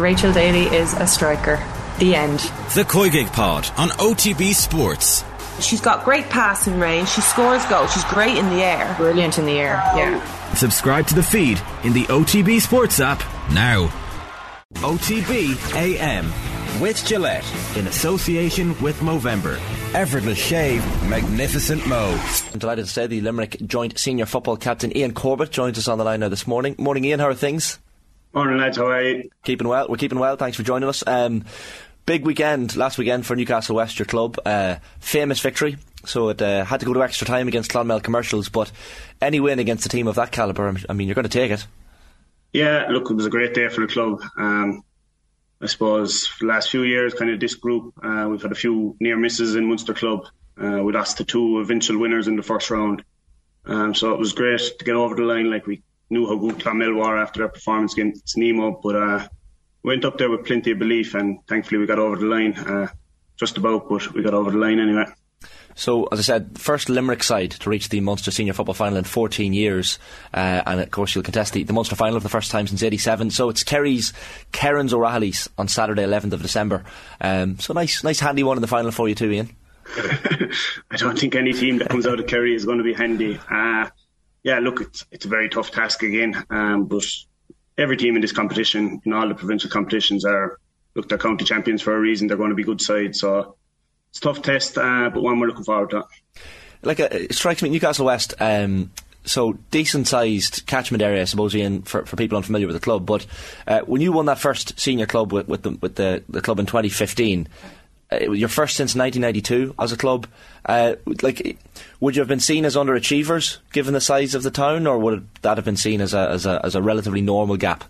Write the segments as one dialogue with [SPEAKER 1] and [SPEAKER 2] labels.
[SPEAKER 1] Rachel Daly is a striker. The end.
[SPEAKER 2] The COYGIG Pod on OTB Sports.
[SPEAKER 3] She's got great passing range. She scores goals. She's great in the air.
[SPEAKER 1] Brilliant in the air. Yeah.
[SPEAKER 2] Subscribe to the feed in the OTB Sports app now. OTB AM with Gillette in association with Movember. Effortless shave, magnificent Mo.
[SPEAKER 4] I'm delighted to say the Limerick joint senior football captain Iain Corbett joins us on the line now this morning. Morning, Iain. How are things?
[SPEAKER 5] Morning, lads. How are you?
[SPEAKER 4] Keeping well. We're keeping well. Thanks for joining us. Um, big weekend last weekend for Newcastle West, your club. Uh, famous victory. So it uh, had to go to extra time against Clonmel Commercials, but any win against a team of that calibre, I mean, you're going to take it.
[SPEAKER 5] Yeah, look, it was a great day for the club. Um, I suppose the last few years, kind of this group, uh, we've had a few near misses in Munster Club. Uh, we lost the two eventual winners in the first round. Um, so it was great to get over the line. Like we knew how good Clonmel were after their performance against Nemo, but uh, went up there with plenty of belief, and thankfully we got over the line. Uh, just about, but we got over the line anyway.
[SPEAKER 4] So, as I said, first Limerick side to reach the Munster Senior Football Final in 14 years, uh, and of course you'll contest the, the Munster Final for the first time since '87. So it's Kerry's, Kerins O'Rahilly's on Saturday, 11th of December. Um, so nice, nice handy one in the final for you too, Iain.
[SPEAKER 5] I don't think any team that comes out of Kerry is going to be handy. Uh, yeah, look, it's it's a very tough task again, um, but every team in this competition, in all the provincial competitions, are look they're county champions for a reason. They're going to be good sides, so it's a tough test, uh, but one we're looking forward to.
[SPEAKER 4] Like uh, it strikes me, Newcastle West. Um, so decent sized catchment area, I suppose, Iain, for, for people unfamiliar with the club. But uh, when you won that first senior club with, with the with the, the club in 2015, uh, your first since 1992 as a club. Uh, like, would you have been seen as underachievers given the size of the town, or would that have been seen as a as a, as a relatively normal gap?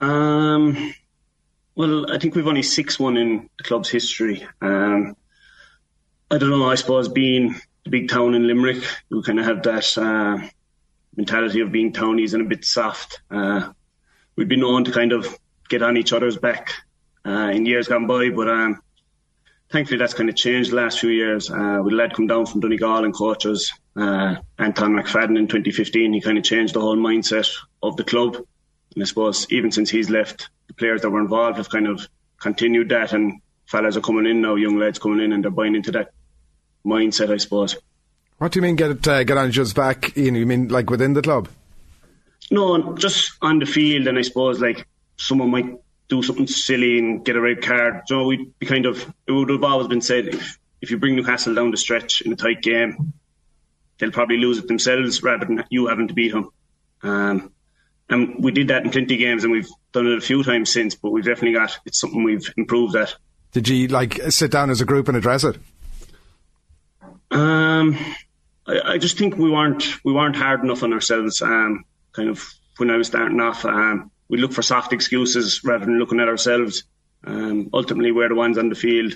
[SPEAKER 5] Um, well, I think we've only six one in the club's history. Um, I don't know. I suppose being the big town in Limerick, we kind of have that uh, mentality of being townies and a bit soft. Uh, we've been known to kind of get on each other's back uh, in years gone by, but um, thankfully that's kind of changed the last few years. Uh, with a lad come down from Donegal and coaches, uh, Anton McFadden in 2015, he kind of changed the whole mindset of the club. And I suppose even since he's left, the players that were involved have kind of continued that, and fellas are coming in now, young lads coming in, and they're buying into that mindset, I suppose.
[SPEAKER 6] What do you mean get uh, get on each other's back? Iain? You mean like within the club?
[SPEAKER 5] No, just on the field, and I suppose like someone might do something silly and get a red card. You know, we be kind of it would have always been said if if you bring Newcastle down the stretch in a tight game, they'll probably lose it themselves rather than you having to beat them. Um, and we did that in plenty of games, and we've done it a few times since. But we've definitely got it's something we've improved at.
[SPEAKER 6] Did you like sit down as a group and address it?
[SPEAKER 5] Um, I, I just think we weren't we weren't hard enough on ourselves. Um, kind of when I was starting off, um, we look for soft excuses rather than looking at ourselves. Um, ultimately, we're the ones on the field.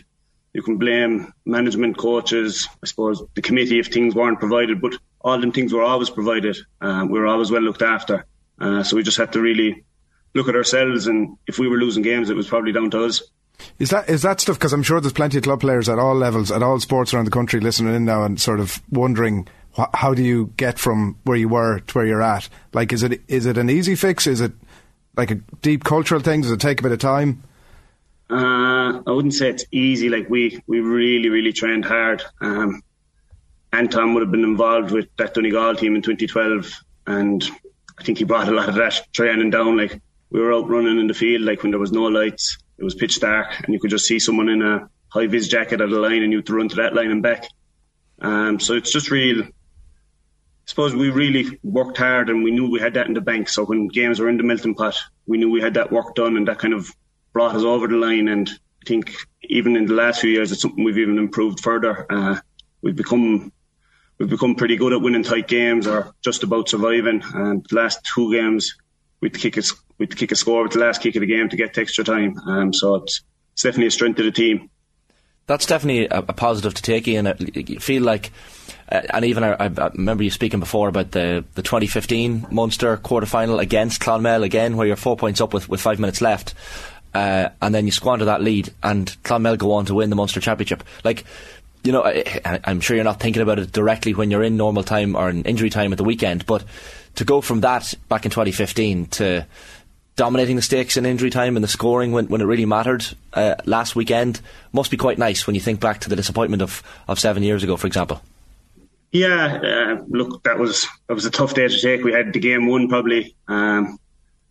[SPEAKER 5] You can blame management, coaches, I suppose the committee if things weren't provided, but all them things were always provided. Um, we were always well looked after. Uh, so we just had to really look at ourselves, and if we were losing games, it was probably down to us.
[SPEAKER 6] Is that is that stuff? Because I'm sure there's plenty of club players at all levels, at all sports around the country, listening in now and sort of wondering wh- how do you get from where you were to where you're at? Like, is it is it an easy fix? Is it like a deep cultural thing? Does it take a bit of time?
[SPEAKER 5] Uh, I wouldn't say it's easy. Like we we really really trained hard. Um, Anton would have been involved with that Donegal team in 2012, and I think he brought a lot of that training down. Like we were out running in the field, like when there was no lights, it was pitch dark, and you could just see someone in a high vis jacket at the line, and you had to run to that line and back. Um, so it's just real. Suppose we really worked hard, and we knew we had that in the bank. So when games were in the melting pot, we knew we had that work done, and that kind of brought us over the line. And I think even in the last few years, it's something we've even improved further. Uh, we've become we've become pretty good at winning tight games or just about surviving. And the last two games, we'd kick a, we'd kick a score with the last kick of the game to get extra time. Um, so it's, it's definitely a strength of the team.
[SPEAKER 4] That's definitely a, a positive to take in. You feel like, uh, and even I, I, remember you speaking before about the, the 2015 Munster quarter final against Clonmel again, where you're four points up with, with five minutes left. Uh, and then you squander that lead, and Clonmel go on to win the Munster Championship. Like, you know, I, am sure you're not thinking about it directly when you're in normal time or in injury time at the weekend, but to go from that back in 2015 to dominating the stakes in injury time and the scoring when, when it really mattered uh, last weekend must be quite nice when you think back to the disappointment of, of seven years ago, for example.
[SPEAKER 5] Yeah, uh, look, that was that was a tough day to take. We had the game won probably, um,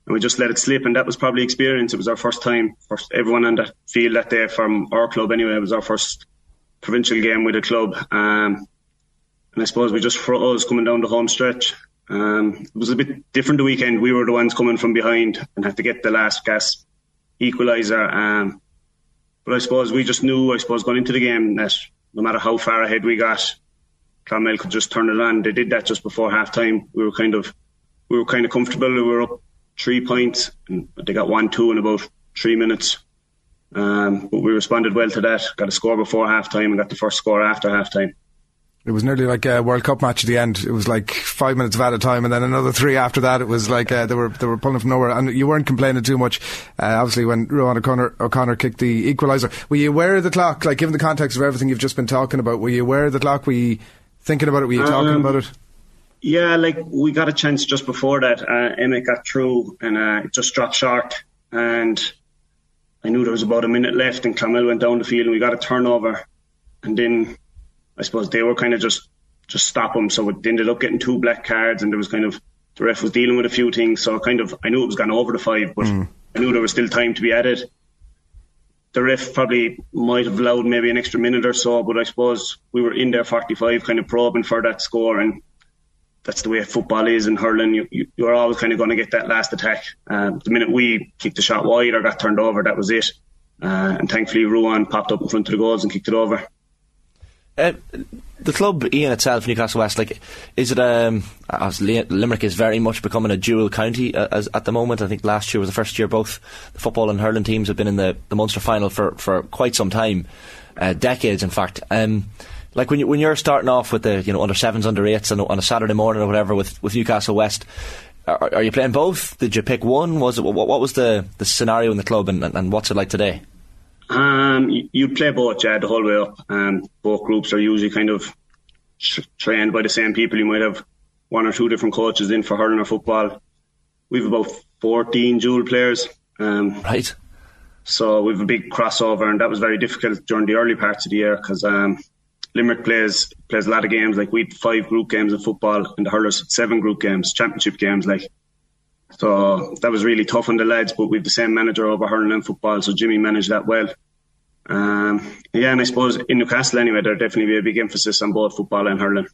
[SPEAKER 5] and we just let it slip, and that was probably experience. It was our first time, first everyone on the field that day from our club anyway. It was our first provincial game with a club, um, and I suppose we just froze coming down the home stretch. Um, it was a bit different the weekend. We were the ones coming from behind and had to get the last gas equaliser. Um, but I suppose we just knew, I suppose, going into the game that no matter how far ahead we got, Clonmel could just turn it on. They did that just before half time. We were kind of we were kind of comfortable. We were up three points and they got one two in about three minutes. Um, but we responded well to that. Got a score before half time and got the first score after half time.
[SPEAKER 6] It was nearly like a World Cup match at the end. It was like five minutes of added time, and then another three after that. It was like uh, they were they were pulling from nowhere, and you weren't complaining too much. Uh, obviously, when Ruadhán O'Connor, O'Connor kicked the equaliser, were you aware of the clock? Like, given the context of everything you've just been talking about, were you aware of the clock? Were you thinking about it? Were you talking
[SPEAKER 5] Um,
[SPEAKER 6] about it?
[SPEAKER 5] Yeah, like we got a chance just before that. Uh, Emmett got through and uh, it just dropped short. And I knew there was about a minute left, and Clonmel went down the field, and we got a turnover. And then I suppose they were kind of just just stop them. So it ended up getting two black cards, and there was kind of the ref was dealing with a few things. So kind of I knew it was gone over the five, but I knew there was still time to be added. The ref probably might have allowed maybe an extra minute or so, but I suppose we were in there 45, kind of probing for that score, and that's the way football is in hurling. You, you, you're always kind of going to get that last attack. Um, the minute we kicked the shot wide or got turned over, that was it. Uh, and thankfully, Ruan popped up in front of the goals and kicked it over.
[SPEAKER 4] Uh, the club, Iain itself, Newcastle West, like, is it um, as Limerick is very much becoming a dual county uh, as, at the moment. I think last year was the first year both the football and hurling teams have been in the, the Munster final for, for quite some time, uh, decades in fact. Um, like when you when you're starting off with the you know under sevens, under eights, on, a- on a Saturday morning or whatever with, with Newcastle West, are, are you playing both? Did you pick one? Was it what, what was the, the scenario in the club and, and, and what's it like today?
[SPEAKER 5] Um, you, you play both, yeah, the whole way up. Um, both groups are usually kind of tr- trained by the same people. You might have one or two different coaches in for hurling or football. We've about 14 dual players. Um,
[SPEAKER 4] Right.
[SPEAKER 5] So we've a big crossover, and that was very difficult during the early parts of the year because um, Limerick plays plays a lot of games. Like we had five group games in football, and the hurlers had seven group games, championship games. Like so, that was really tough on the lads. But we've the same manager over hurling and football, so Jimmy managed that well. Um, yeah, and I suppose in Newcastle anyway, there'll definitely be a big emphasis on both football and hurling.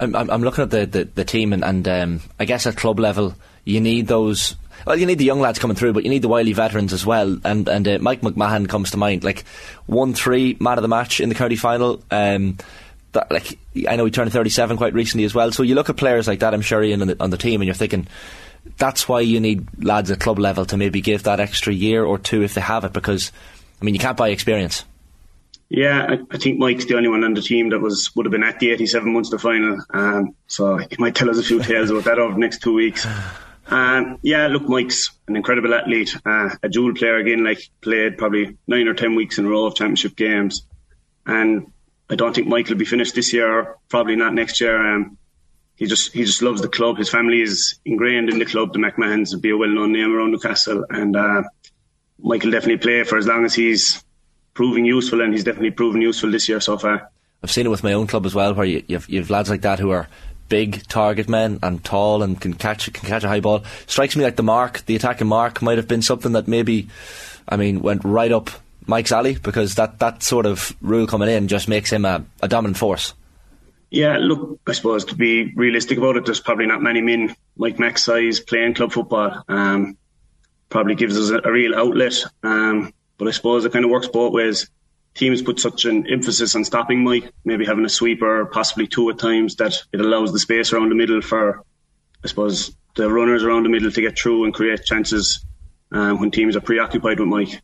[SPEAKER 4] I'm, I'm, looking at the, the, the team, and, and um, I guess at club level, you need those. Well, you need the young lads coming through, but you need the wily veterans as well. And and uh, Mike McMahon comes to mind, like one three man of the match in the county final. Um, that, like I know he turned 37 quite recently as well. So you look at players like that, I'm sure, Iain, on the, on the team, and you're thinking that's why you need lads at club level to maybe give that extra year or two if they have it, because I mean you can't buy experience.
[SPEAKER 5] Yeah, I, I think Mike's the only one on the team that was would have been at the 87 months Munster final. Um, so he might tell us a few tales about that over the next two weeks. Um, yeah, look, Mike's an incredible athlete, uh, a dual player again. Like played probably nine or ten weeks in a row of championship games, and I don't think Mike will be finished this year, probably not next year. Um, he just he just loves the club. His family is ingrained in the club. The McMahons will be a well-known name around Newcastle, and uh, will definitely play for as long as he's proving useful, and he's definitely proven useful this year so far.
[SPEAKER 4] I've seen it with my own club as well, where you, you've, you've lads like that who are big target men and tall and can catch can catch a high ball. Strikes me like the mark, the attacking mark, might have been something that maybe, I mean, went right up Mike's alley because that, that sort of rule coming in just makes him a, a dominant force.
[SPEAKER 5] Yeah, look, I suppose to be realistic about it, there's probably not many men like Max size playing club football. Um, probably gives us a, a real outlet. Um, but I suppose it kind of works both ways. Teams put such an emphasis on stopping Mike, maybe having a sweeper, possibly two at times, that it allows the space around the middle for, I suppose, the runners around the middle to get through and create chances um, when teams are preoccupied with Mike.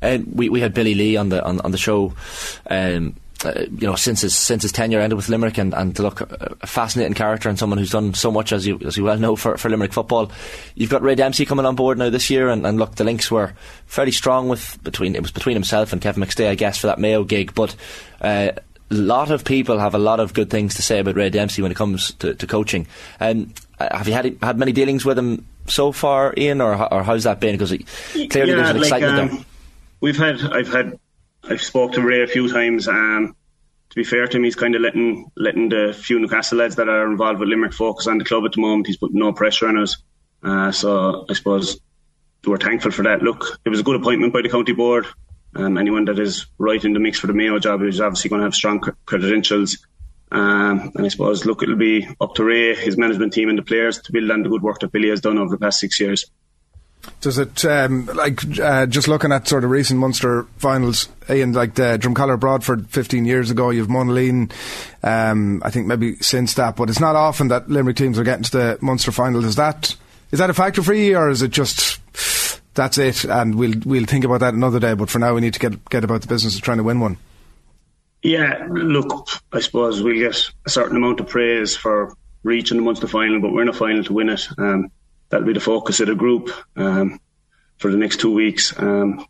[SPEAKER 4] And we, we had Billy Lee on the on, on the show, um, uh, you know, since his since his tenure ended with Limerick, and, and to look a a fascinating character and someone who's done so much as you as you well know for, for Limerick football. You've got Ray Dempsey coming on board now this year, and, and look, the links were fairly strong with between it was between himself and Kevin McStay, I guess, for that Mayo gig, but. Uh, a lot of people have a lot of good things to say about Ray Dempsey when it comes to, to coaching. Um, uh, have you had had many dealings with him so far, Iain, or or how's that been? Because clearly
[SPEAKER 5] yeah,
[SPEAKER 4] there's an
[SPEAKER 5] like,
[SPEAKER 4] excitement
[SPEAKER 5] um,
[SPEAKER 4] there.
[SPEAKER 5] We've had, I've had, I've spoke to Ray a few times. Um, to be fair to him, he's kind of letting letting the few Newcastle lads that are involved with Limerick focus on the club at the moment. He's putting no pressure on us. Uh, so I suppose we're thankful for that. Look, it was a good appointment by the county board. Um, anyone that is right in the mix for the Mayo job is obviously going to have strong credentials. Um, and I suppose, look, it'll be up to Ray, his management team, and the players to build on the good work that Billy has done over the past six years.
[SPEAKER 6] Does it um, like uh, just looking at sort of recent Munster finals, Iain? Like the Drumcollogher Broadford 15 years ago, you've Monaleen. Um, I think maybe since that, but it's not often that Limerick teams are getting to the Munster final. Is that is that a factor for you, or is it just that's it, and we'll we'll think about that another day? But for now, we need to get get about the business of trying to win one.
[SPEAKER 5] Yeah, look, I suppose we'll get a certain amount of praise for reaching the Munster final, but we're in a final to win it. Um, that'll be the focus of the group um, for the next two weeks. Um,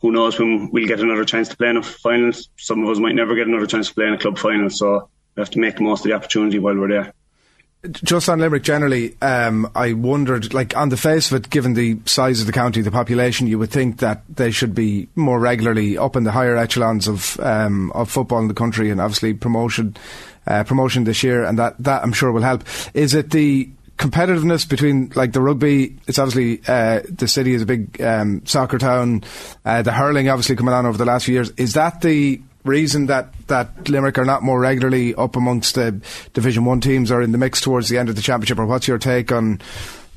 [SPEAKER 5] who knows when we'll get another chance to play in a final? Some of us might never get another chance to play in a club final, so we have to make the most of the opportunity while we're there.
[SPEAKER 6] Just on Limerick generally, um, I wondered, like on the face of it, given the size of the county, the population, you would think that they should be more regularly up in the higher echelons of um, of football in the country, and obviously promotion uh, promotion this year, and that that I'm sure will help. Is it the competitiveness between like the rugby? It's obviously uh, the city is a big um, soccer town. Uh, the hurling obviously coming on over the last few years. Is that the reason that, that Limerick are not more regularly up amongst the Division One teams or in the mix towards the end of the championship? Or what's your take on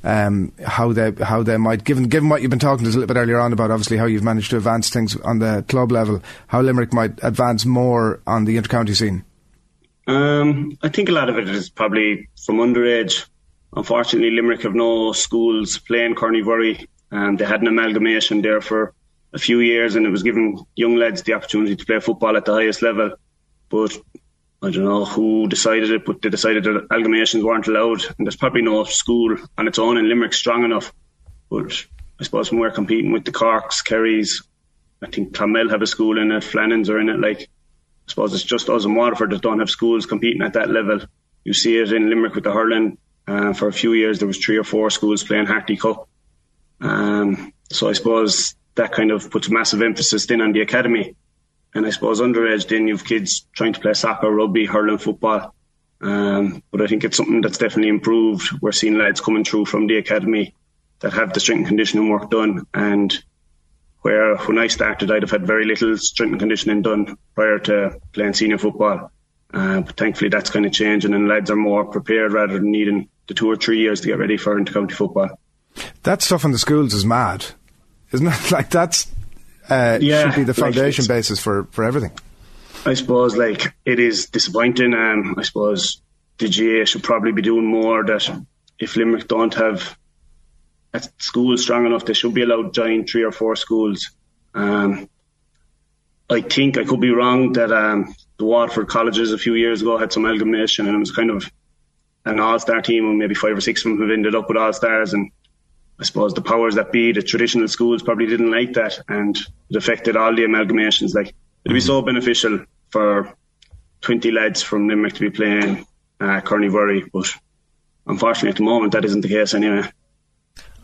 [SPEAKER 6] um, how they how they might given given what you've been talking to us a little bit earlier on about obviously how you've managed to advance things on the club level, how Limerick might advance more on the intercounty scene?
[SPEAKER 5] Um, I think a lot of it is probably from underage. Unfortunately, Limerick have no schools playing Corny and they had an amalgamation there for a few years, and it was giving young lads the opportunity to play football at the highest level. But I don't know who decided it, but they decided that amalgamations weren't allowed, and there's probably no school on its own in Limerick strong enough. But I suppose when we're competing with the Corks, Kerrys, I think Clonmel have a school in it, Flannans are in it. Like I suppose it's just us in Waterford that don't have schools competing at that level. You see it in Limerick with the hurling. Uh, for a few years, there was three or four schools playing Harty Cup. Um, so I suppose that kind of puts massive emphasis then on the academy. And I suppose underage, then you've kids trying to play soccer, rugby, hurling, football. Um, but I think it's something that's definitely improved. We're seeing lads coming through from the academy that have the strength and conditioning work done. And where when I started, I'd have had very little strength and conditioning done prior to playing senior football. Uh, but thankfully, that's kind of changing, and lads are more prepared rather than needing the two or three years to get ready for intercounty football.
[SPEAKER 6] That stuff in the schools is mad, isn't it? Like that's uh,
[SPEAKER 5] Yeah,
[SPEAKER 6] should be the foundation
[SPEAKER 5] it's-
[SPEAKER 6] basis for, for everything.
[SPEAKER 5] I suppose like it is disappointing. Um, I suppose the GA should probably be doing more. That if Limerick don't have a school strong enough, they should be allowed to join three or four schools. Um, I think I could be wrong that um, the Waterford colleges a few years ago had some amalgamation and it was kind of an all-star team and maybe five or six of them have ended up with all-stars and I suppose the powers that be, the traditional schools probably didn't like that and it affected all the amalgamations. Like it'd be so beneficial for 20 lads from Limerick to be playing uh, Corny but unfortunately at the moment that isn't the case anyway.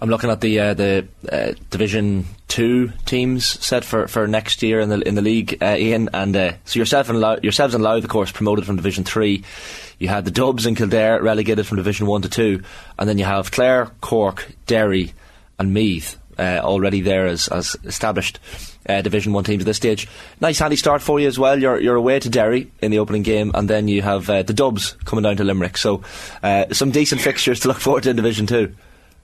[SPEAKER 4] I'm looking at the uh, the uh, Division Two teams set for, for next year in the in the league, uh, Iain. And uh, so yourself and Lou- yourselves and Louth, of course, promoted from Division Three. You had the Dubs and Kildare relegated from Division One to Two, and then you have Clare, Cork, Derry, and Meath uh, already there as as established uh, Division One teams at this stage. Nice handy start for you as well. You're you're away to Derry in the opening game, and then you have uh, the Dubs coming down to Limerick. So uh, some decent fixtures to look forward to in Division Two.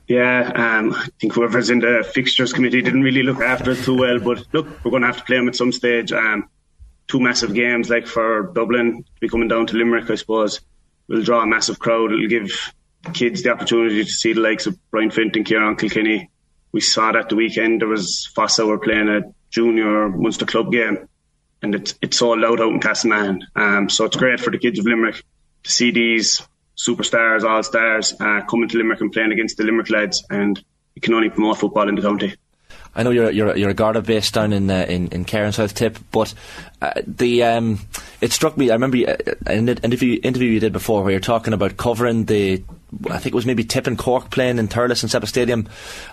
[SPEAKER 5] Yeah, um, I think whoever's in the fixtures committee didn't really look after it too well. But look, we're going to have to play them at some stage. Um, two massive games, like for Dublin to be coming down to Limerick, I suppose, will draw a massive crowd. It'll give kids the opportunity to see the likes of Brian Fenton, Ciarán Kilkenny. We saw that the weekend. There was Fossa were playing a junior Munster club game, and it's it's sold out out in Castleman. Um, so it's great for the kids of Limerick to see these superstars, all stars, uh, coming to Limerick and playing against the Limerick lads, and it can only promote football in the county.
[SPEAKER 4] I know you're you're you're a Garda based down in uh, in in Cahir South Tip, but uh, the um, it struck me. I remember you, uh, an interview interview you did before where you're talking about covering the I think it was maybe Tip and Cork playing in Thurles and Semple Stadium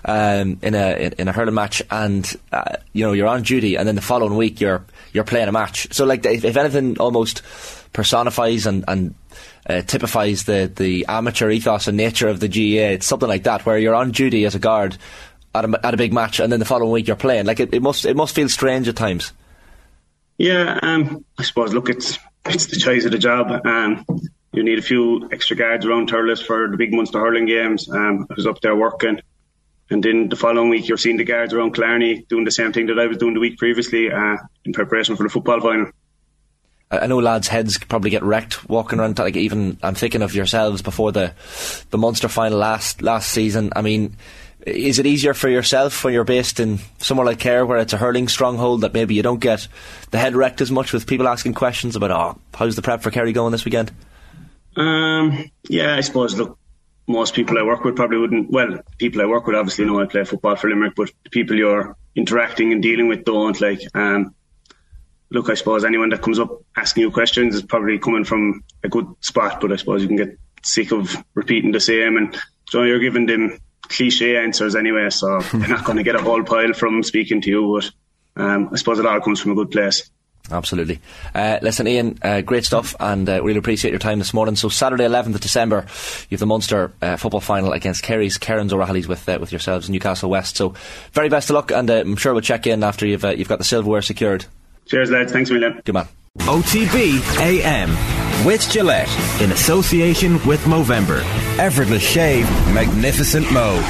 [SPEAKER 4] um, in a in, a hurling match, and uh, you know you're on duty, and then the following week you're you're playing a match. So like if, if anything, almost personifies and and uh, typifies the the amateur ethos and nature of the GAA. It's something like that where you're on duty as a guard at a, at a big match, and then the following week you're playing. Like it, it must it must feel strange at times.
[SPEAKER 5] Yeah, um, I suppose. Look, it's it's the choice of the job. Um, you need a few extra guards around Thurles for the big Munster hurling games. Um, I was up there working, and then the following week you're seeing the guards around Killarney doing the same thing that I was doing the week previously uh, in preparation for the football final.
[SPEAKER 4] I know lads' heads probably get wrecked walking around. Like even I'm thinking of yourselves before the the Munster final last last season. I mean, is it easier for yourself when you're based in somewhere like Clare, where it's a hurling stronghold, that maybe you don't get the head wrecked as much with people asking questions about, oh, how's the prep for Kerry going this weekend?
[SPEAKER 5] Um, yeah, I suppose. Look, most people I work with probably wouldn't. Well, people I work with obviously know I play football for Limerick, but the people you're interacting and dealing with don't. Like, um, look, I suppose anyone that comes up asking you questions is probably coming from a good spot, but I suppose you can get sick of repeating the same, and so you're giving them cliche answers anyway, so they're not going to get a whole pile from speaking to you. But um, I suppose it all comes from a good place.
[SPEAKER 4] Absolutely. Uh, listen, Iain, uh, great stuff, and uh, really appreciate your time this morning. So Saturday, 11th of December, you have the Munster uh, football final against Kerry's, Kerins O'Rahilly's with uh, with yourselves, in Newcastle West. So very best of luck, and uh, I'm sure we'll check in after you've you've got the silverware secured.
[SPEAKER 5] Cheers, lads. Thanks William.
[SPEAKER 4] Good man.
[SPEAKER 2] OTB AM with Gillette in association with Movember. Effortless shave, magnificent mo.